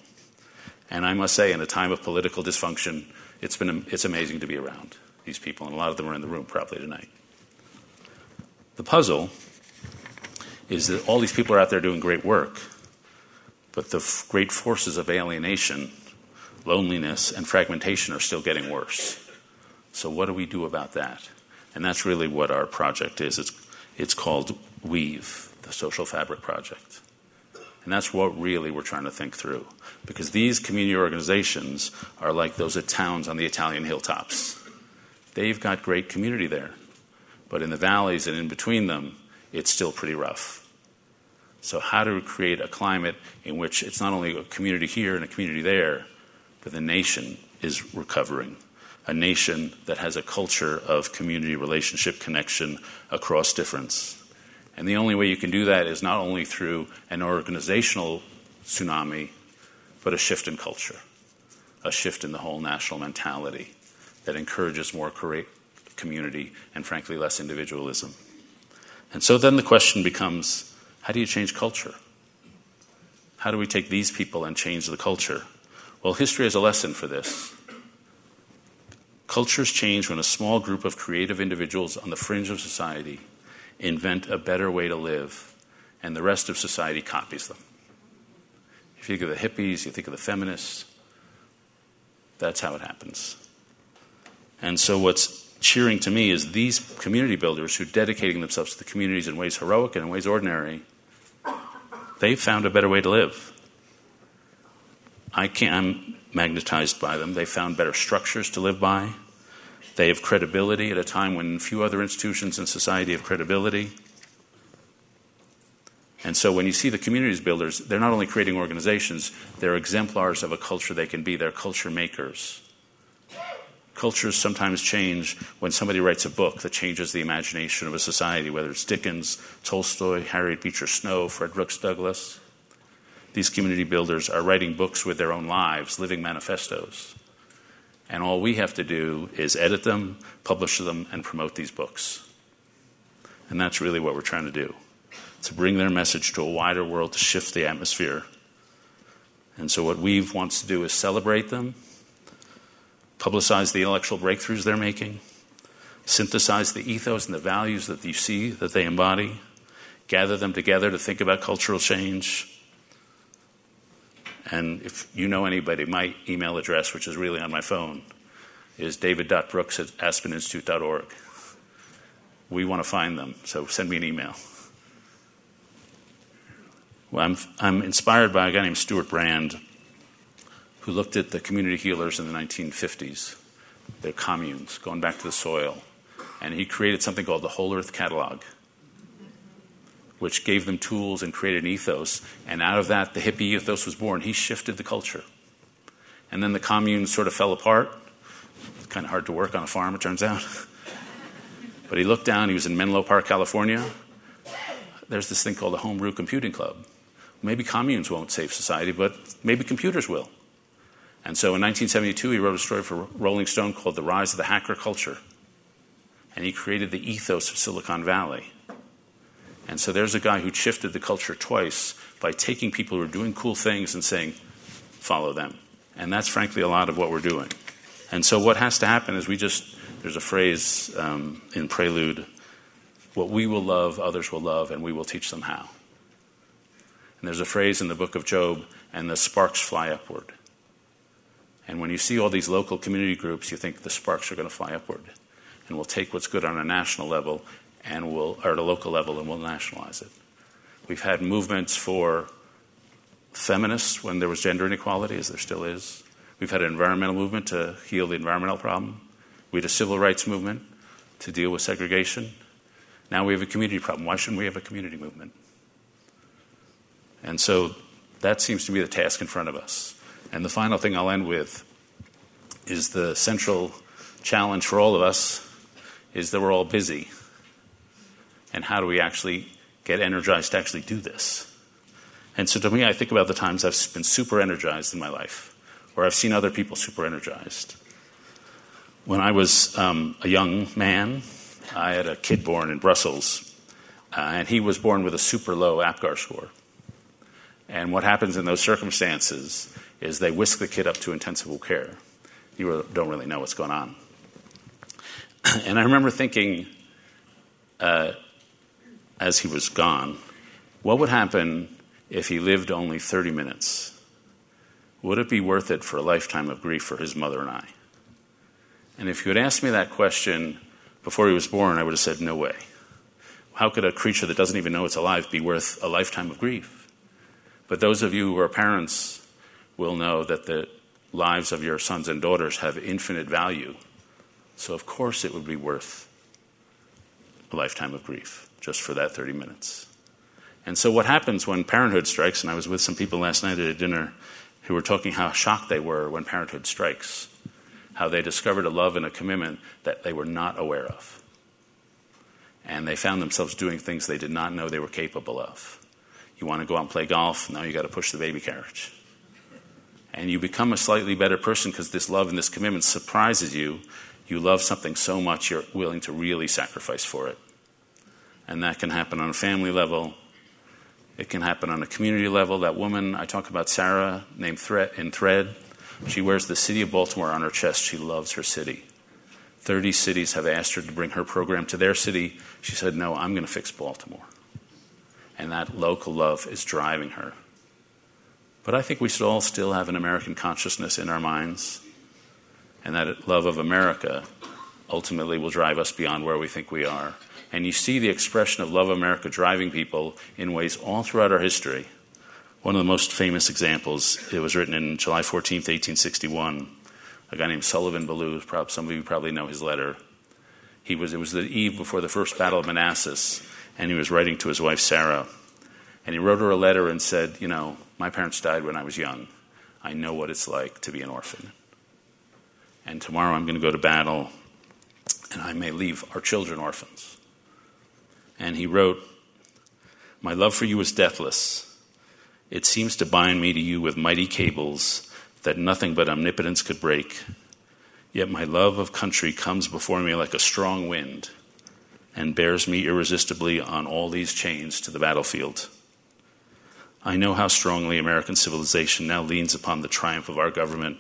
B: And I must say, in a time of political dysfunction, it's, been, it's amazing to be around these people, and a lot of them are in the room probably tonight. The puzzle is that all these people are out there doing great work, but the great forces of alienation, loneliness, and fragmentation are still getting worse. So, what do we do about that? And that's really what our project is. It's, it's called Weave, the Social Fabric Project. And that's what really we're trying to think through. Because these community organizations are like those towns on the Italian hilltops. They've got great community there. But in the valleys and in between them, it's still pretty rough. So, how to create a climate in which it's not only a community here and a community there, but the nation is recovering. A nation that has a culture of community relationship connection across difference. And the only way you can do that is not only through an organizational tsunami, but a shift in culture, a shift in the whole national mentality that encourages more community and, frankly, less individualism. And so then the question becomes how do you change culture? How do we take these people and change the culture? Well, history has a lesson for this. Cultures change when a small group of creative individuals on the fringe of society invent a better way to live, and the rest of society copies them. If you think of the hippies, you think of the feminists, that's how it happens. And so, what's cheering to me is these community builders who are dedicating themselves to the communities in ways heroic and in ways ordinary, they've found a better way to live. I can't, I'm magnetized by them. They found better structures to live by. They have credibility at a time when few other institutions in society have credibility. And so when you see the communities builders, they're not only creating organizations, they're exemplars of a culture they can be. They're culture makers. Cultures sometimes change when somebody writes a book that changes the imagination of a society, whether it's Dickens, Tolstoy, Harriet Beecher Stowe, Frederick Douglass. These community builders are writing books with their own lives, living manifestos. And all we have to do is edit them, publish them, and promote these books. And that's really what we're trying to do to bring their message to a wider world, to shift the atmosphere. And so, what Weave wants to do is celebrate them, publicize the intellectual breakthroughs they're making, synthesize the ethos and the values that you see that they embody, gather them together to think about cultural change, and if you know anybody, my email address, which is really on my phone, is david.brooks at aspeninstitute.org. We want to find them, so send me an email. Well, I'm, I'm inspired by a guy named Stewart Brand, who looked at the community healers in the 1950s, their communes, going back to the soil. And he created something called the Whole Earth Catalog which gave them tools and created an ethos. And out of that, the hippie ethos was born. He shifted the culture. And then the communes sort of fell apart. It's kind of hard to work on a farm, it turns out. but he looked down, he was in Menlo Park, California. There's this thing called the Homebrew Computing Club. Maybe communes won't save society, but maybe computers will. And so in 1972, he wrote a story for Rolling Stone called The Rise of the Hacker Culture. And he created the ethos of Silicon Valley and so there's a guy who shifted the culture twice by taking people who are doing cool things and saying, follow them. And that's frankly a lot of what we're doing. And so what has to happen is we just, there's a phrase um, in Prelude what we will love, others will love, and we will teach them how. And there's a phrase in the book of Job, and the sparks fly upward. And when you see all these local community groups, you think the sparks are going to fly upward. And we'll take what's good on a national level and we'll, or at a local level and we'll nationalize it. We've had movements for feminists when there was gender inequality, as there still is. We've had an environmental movement to heal the environmental problem. We had a civil rights movement to deal with segregation. Now we have a community problem. Why shouldn't we have a community movement? And so that seems to be the task in front of us. And the final thing I'll end with is the central challenge for all of us is that we're all busy. And how do we actually get energized to actually do this? And so to me, I think about the times I've been super energized in my life, or I've seen other people super energized. When I was um, a young man, I had a kid born in Brussels, uh, and he was born with a super low APGAR score. And what happens in those circumstances is they whisk the kid up to intensive care. You don't really know what's going on. and I remember thinking, uh, as he was gone, what would happen if he lived only 30 minutes? Would it be worth it for a lifetime of grief for his mother and I? And if you had asked me that question before he was born, I would have said, no way. How could a creature that doesn't even know it's alive be worth a lifetime of grief? But those of you who are parents will know that the lives of your sons and daughters have infinite value. So, of course, it would be worth a lifetime of grief just for that 30 minutes. And so, what happens when parenthood strikes, and I was with some people last night at a dinner who were talking how shocked they were when parenthood strikes how they discovered a love and a commitment that they were not aware of. And they found themselves doing things they did not know they were capable of. You want to go out and play golf? Now you got to push the baby carriage. And you become a slightly better person because this love and this commitment surprises you. You love something so much you're willing to really sacrifice for it. And that can happen on a family level. It can happen on a community level. That woman I talk about, Sarah, named Thread, in Thread, she wears the city of Baltimore on her chest. She loves her city. 30 cities have asked her to bring her program to their city. She said, No, I'm going to fix Baltimore. And that local love is driving her. But I think we should all still have an American consciousness in our minds. And that love of America ultimately will drive us beyond where we think we are. And you see the expression of love of America driving people in ways all throughout our history. One of the most famous examples, it was written in July 14th, 1861. A guy named Sullivan Ballou, some of you probably know his letter. He was, it was the eve before the first Battle of Manassas, and he was writing to his wife, Sarah. And he wrote her a letter and said, You know, my parents died when I was young. I know what it's like to be an orphan. And tomorrow I'm going to go to battle, and I may leave our children orphans. And he wrote, My love for you is deathless. It seems to bind me to you with mighty cables that nothing but omnipotence could break. Yet my love of country comes before me like a strong wind and bears me irresistibly on all these chains to the battlefield. I know how strongly American civilization now leans upon the triumph of our government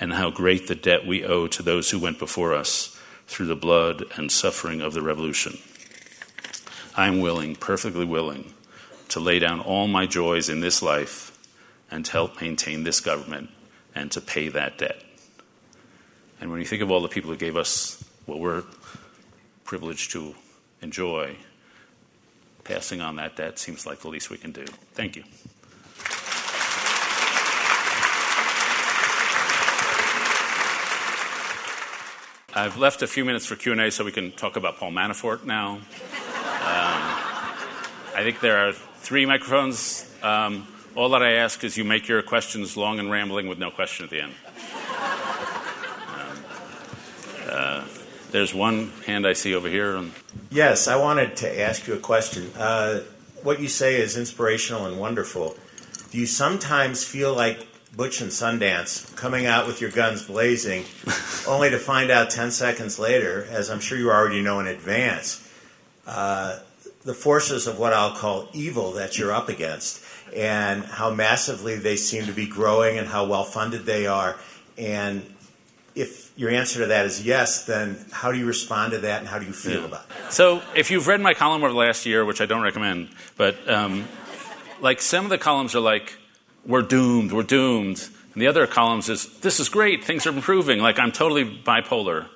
B: and how great the debt we owe to those who went before us through the blood and suffering of the revolution. I am willing, perfectly willing, to lay down all my joys in this life and to help maintain this government and to pay that debt. And when you think of all the people who gave us what we're privileged to enjoy, passing on that debt seems like the least we can do. Thank you. I've left a few minutes for Q&A so we can talk about Paul Manafort now. Um, I think there are three microphones. Um, all that I ask is you make your questions long and rambling with no question at the end. Um, uh, there's one hand I see over here.
C: Yes, I wanted to ask you a question. Uh, what you say is inspirational and wonderful. Do you sometimes feel like Butch and Sundance coming out with your guns blazing, only to find out 10 seconds later, as I'm sure you already know in advance, uh, the forces of what I'll call evil that you're up against, and how massively they seem to be growing, and how well funded they are. And if your answer to that is yes, then how do you respond to that, and how do you feel yeah. about it?
B: So, if you've read my column over the last year, which I don't recommend, but um, like some of the columns are like, "We're doomed, we're doomed," and the other columns is, "This is great, things are improving." Like I'm totally bipolar.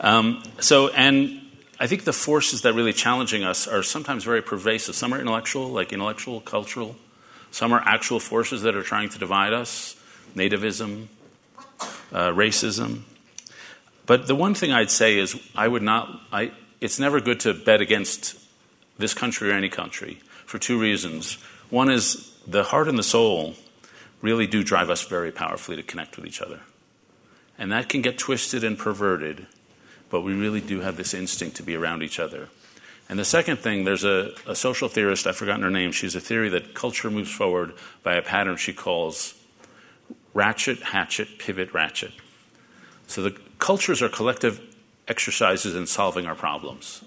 B: Um, so, and I think the forces that really challenging us are sometimes very pervasive. Some are intellectual, like intellectual, cultural. Some are actual forces that are trying to divide us, nativism, uh, racism. But the one thing I'd say is I would not, I, it's never good to bet against this country or any country for two reasons. One is the heart and the soul really do drive us very powerfully to connect with each other. And that can get twisted and perverted but we really do have this instinct to be around each other. And the second thing, there's a, a, social theorist, I've forgotten her name, she's a theory that culture moves forward by a pattern she calls ratchet, hatchet, pivot, ratchet. So the cultures are collective exercises in solving our problems.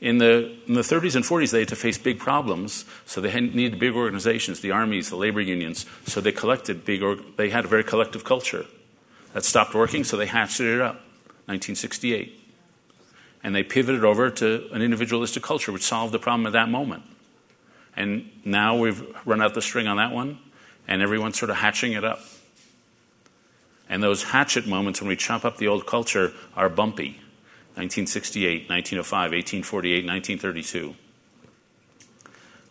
B: In the, in the 30s and 40s, they had to face big problems, so they needed big organizations, the armies, the labor unions, so they collected big, they had a very collective culture. That stopped working, so they hatcheted it up. 1968. And they pivoted over to an individualistic culture, which solved the problem at that moment. And now we've run out the string on that one, and everyone's sort of hatching it up. And those hatchet moments when we chop up the old culture are bumpy 1968, 1905, 1848, 1932.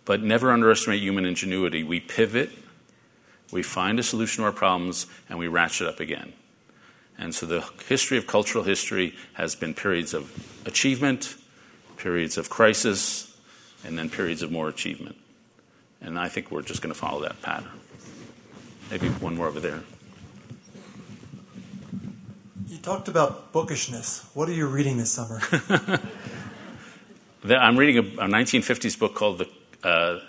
B: But never underestimate human ingenuity. We pivot, we find a solution to our problems, and we ratchet up again. And so the history of cultural history has been periods of achievement, periods of crisis, and then periods of more achievement. And I think we're just going to follow that pattern. Maybe one more over there.
D: You talked about bookishness. What are you reading this summer?
B: I'm reading a, a, 1950s book called the, uh,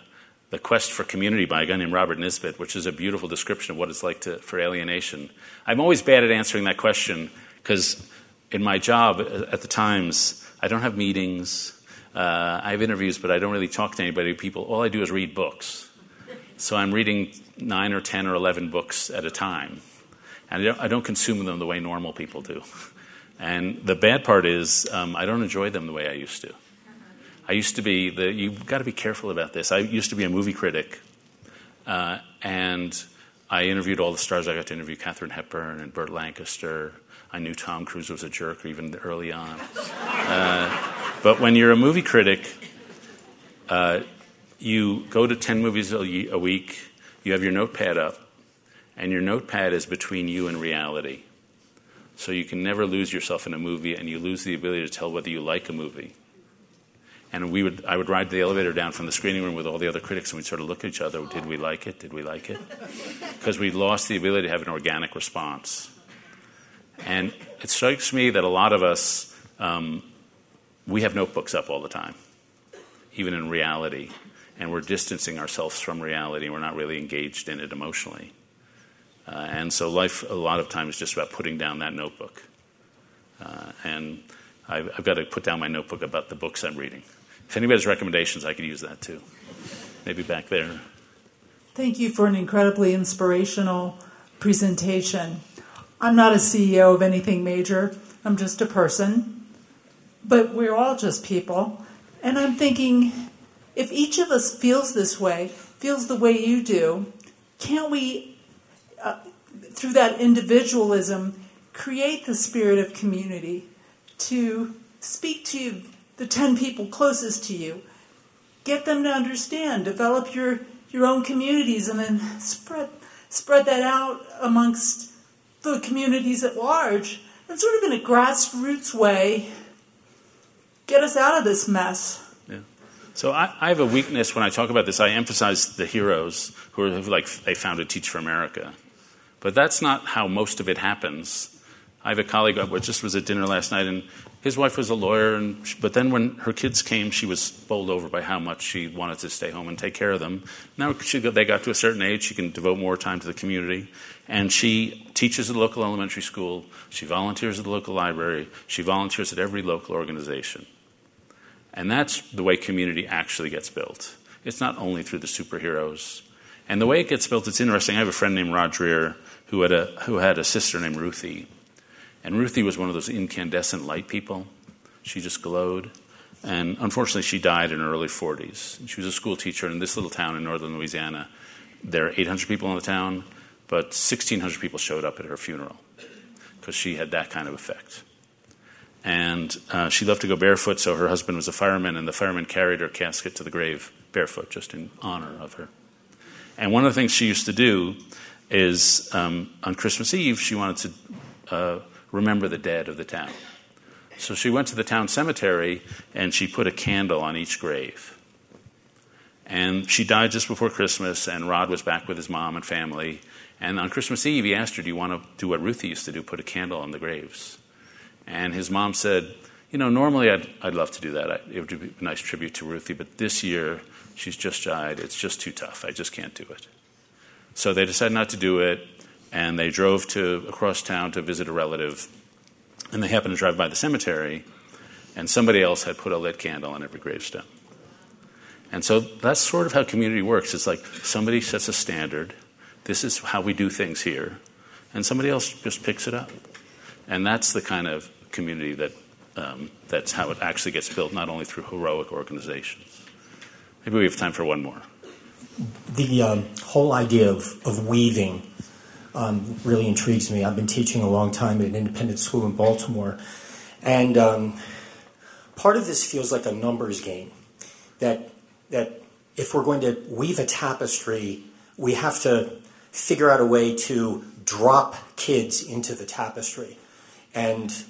B: the Quest for Community by a guy named Robert Nisbet, which is a beautiful description of what it's like to, for alienation. I'm always bad at answering that question because in my job at the Times, I don't have meetings. Uh, I have interviews, but I don't really talk to anybody. People, all I do is read books. So I'm reading nine or ten or eleven books at a time, and I don't, I don't consume them the way normal people do. And the bad part is, um, I don't enjoy them the way I used to. I used to be the. You've got to be careful about this. I used to be a movie critic, uh, and I interviewed all the stars. I got to interview Katharine Hepburn and Burt Lancaster. I knew Tom Cruise was a jerk even early on. Uh, but when you're a movie critic, uh, you go to 10 movies a week, you have your notepad up, and your notepad is between you and reality. So you can never lose yourself in a movie, and you lose the ability to tell whether you like a movie and we would I would ride the elevator down from the screening room with all the other critics, and we'd sort of look at each other. Did we like it? Did we like it? Because we lost the ability to have an organic response. And it strikes me that a lot of us um, we have notebooks up all the time, even in reality, and we're distancing ourselves from reality. We're not really engaged in it emotionally. Uh, and so life a lot of times is just about putting down that notebook. Uh, and I've, I've got to put down my notebook about the books I'm reading. If anybody has recommendations, I could use that too. Maybe back there.
E: Thank you for an incredibly inspirational presentation. I'm not a CEO of anything major, I'm just a person, but we're all just people. And I'm thinking if each of us feels this way, feels the way you do, can't we, uh, through that individualism, create the spirit of community to speak to the 10 people closest to you. Get them to understand, develop your, your own communities, and then spread, spread that out amongst the communities at large. And sort of in a grassroots way, get us out of this mess.
B: So I, I, have a weakness when I talk about this. I emphasize the heroes who are like they founded Teach for America, but that's not how most of it happens. I have a colleague who just was at dinner last night, and his wife was a lawyer, and, but then when her kids came, she was bowled over by how much she wanted to stay home and take care of them. Now she, they got to a certain age, she can devote more time to the community. And she teaches at the local elementary school, she volunteers at the local library, she volunteers at every local organization. And that's the way community actually gets built. It's not only through the superheroes. And the way it gets built, it's interesting. I have a friend named Rod Dreher who had a, who had a sister named Ruthie. And Ruthie was one of those incandescent light people. She just glowed. And unfortunately, she died in her early 40s. She was a school teacher in this little town in northern Louisiana. There are 800 people in the town, but 1,600 people showed up at her funeral because she had that kind of effect. And uh, she loved to go barefoot, so her husband was a fireman, and the fireman carried her casket to the grave barefoot, just in honor of her. And one of the things she used to do is um, on Christmas Eve, she wanted to uh, remember the dead of the town. So she went to the town cemetery and she put a candle on each grave. And she died just before Christmas, and Rod was back with his mom and family. And on Christmas Eve, he asked her, Do you want to do what Ruthie used to do, put a candle on the graves? And his mom said, You know, normally I'd, I'd love to do that. It would be a nice tribute to Ruthie, but this year she's just died. It's just too tough. I just can't do it. So they decided not to do it, and they drove to across town to visit a relative. And they happened to drive by the cemetery, and somebody else had put a lit candle on every gravestone. And so that's sort of how community works. It's like somebody sets a standard. This is how we do things here. And somebody else just picks it up. And that's the kind of community that um, that's how it actually gets built, not only through heroic organizations. Maybe we have time for one more.
F: The um, whole idea of, of weaving um, really intrigues me. I've been teaching a long time at an independent school in Baltimore, and um, part of this feels like a numbers game. That that if we're going to weave a tapestry, we have to figure out a way to drop kids into the tapestry and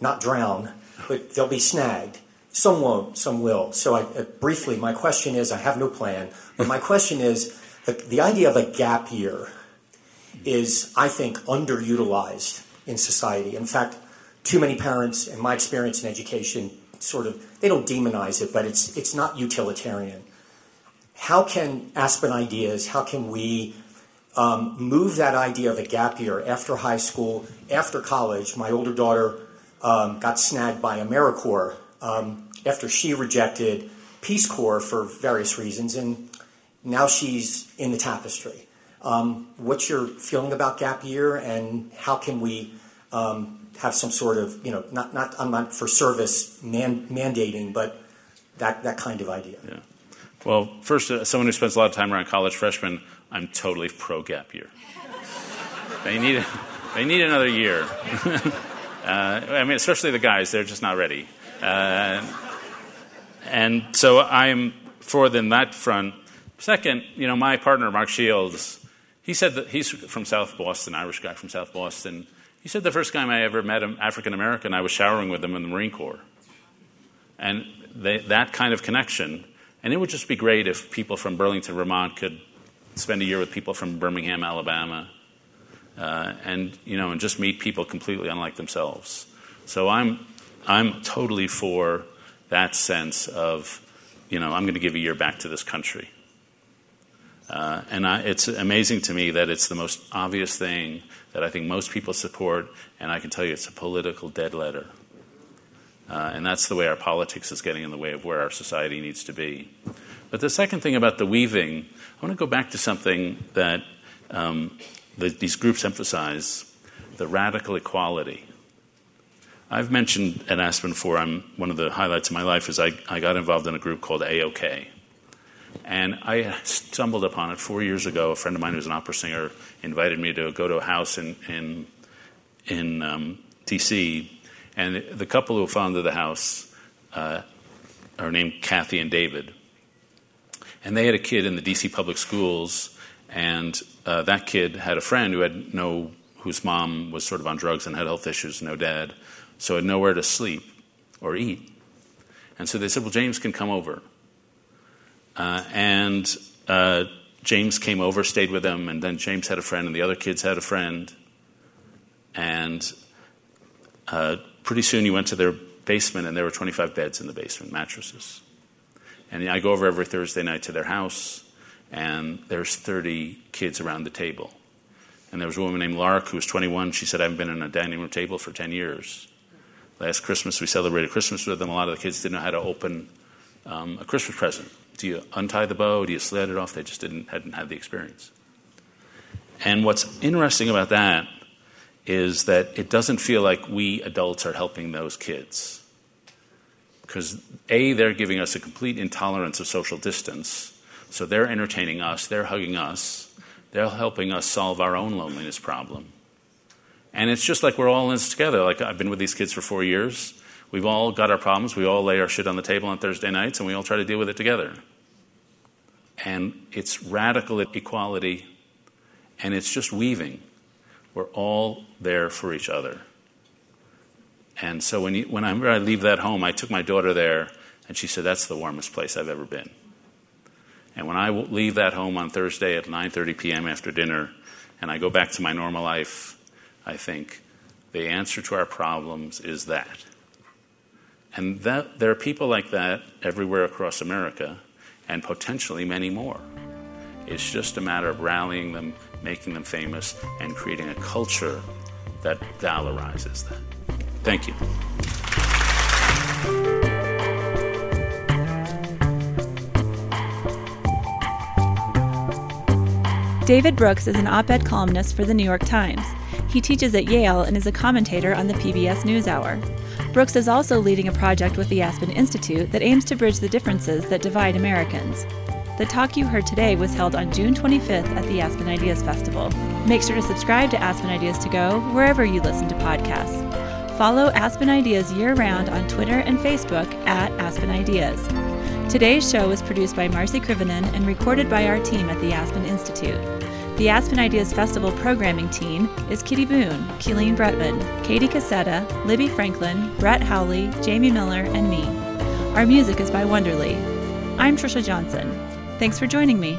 F: not drown, but they'll be snagged. Some won't, some will. So, I, uh, briefly, my question is I have no plan, but my question is the, the idea of a gap year is, I think, underutilized in society. In fact, too many parents, in my experience in education, sort of they don't demonize it, but it's it's not utilitarian. How can Aspen Ideas? How can we um, move that idea of a gap year after high school, after college. My older daughter um, got snagged by AmeriCorps um, after she rejected Peace Corps for various reasons, and now she's in the tapestry. Um, what's your feeling about gap year, and how can we um, have some sort of, you know, not, not, I'm not for service man, mandating, but that, that kind of idea?
B: Yeah. Well, first, uh, someone who spends a lot of time around college freshmen, I'm totally pro gap year. they need they need another year. uh, I mean, especially the guys; they're just not ready. Uh, and so I'm for them that front. Second, you know, my partner Mark Shields, he said that he's from South Boston, Irish guy from South Boston. He said the first time I ever met an African American, I was showering with him in the Marine Corps, and they, that kind of connection. And it would just be great if people from Burlington, Vermont, could spend a year with people from Birmingham, Alabama, uh, and you know, and just meet people completely unlike themselves. So I'm I'm totally for that sense of, you know, I'm going to give a year back to this country. Uh, and I, it's amazing to me that it's the most obvious thing that I think most people support, and I can tell you it's a political dead letter. Uh, and that's the way our politics is getting in the way of where our society needs to be. But the second thing about the weaving, I want to go back to something that um, the, these groups emphasize the radical equality. I've mentioned at Aspen before, I'm, one of the highlights of my life is I, I got involved in a group called AOK. And I stumbled upon it four years ago. A friend of mine who's an opera singer invited me to go to a house in, in, in um, DC. And the couple who founded the house uh, are named Kathy and David. And they had a kid in the DC public schools, and uh, that kid had a friend who had no, whose mom was sort of on drugs and had health issues, no dad, so had nowhere to sleep or eat. And so they said, Well, James can come over. Uh, and uh, James came over, stayed with them, and then James had a friend, and the other kids had a friend. And uh, pretty soon you went to their basement, and there were 25 beds in the basement, mattresses. And I go over every Thursday night to their house, and there's 30 kids around the table. And there was a woman named Lark who was 21. She said, I haven't been in a dining room table for 10 years. Last Christmas, we celebrated Christmas with them. A lot of the kids didn't know how to open um, a Christmas present. Do you untie the bow? Do you slide it off? They just didn't hadn't had the experience. And what's interesting about that is that it doesn't feel like we adults are helping those kids. Because A, they're giving us a complete intolerance of social distance. So they're entertaining us, they're hugging us, they're helping us solve our own loneliness problem. And it's just like we're all in this together. Like I've been with these kids for four years. We've all got our problems. We all lay our shit on the table on Thursday nights and we all try to deal with it together. And it's radical equality and it's just weaving. We're all there for each other. And so when, you, when I, I leave that home, I took my daughter there and she said, That's the warmest place I've ever been. And when I leave that home on Thursday at 9:30 p.m. after dinner, and I go back to my normal life, I think the answer to our problems is that. And that, there are people like that everywhere across America, and potentially many more. It's just a matter of rallying them, making them famous, and creating a culture that valorizes that. Thank you.
A: David Brooks is an op ed columnist for the New York Times. He teaches at Yale and is a commentator on the PBS NewsHour. Brooks is also leading a project with the Aspen Institute that aims to bridge the differences that divide Americans. The talk you heard today was held on June 25th at the Aspen Ideas Festival. Make sure to subscribe to Aspen Ideas to Go wherever you listen to podcasts. Follow Aspen Ideas year round on Twitter and Facebook at Aspen Ideas. Today's show was produced by Marci Krivonen and recorded by our team at the Aspen Institute. The Aspen Ideas Festival programming team is Kitty Boone, Keeleen Bretman, Katie Cassetta, Libby Franklin, Brett Howley, Jamie Miller, and me. Our music is by Wonderly. I'm Trisha Johnson. Thanks for joining me.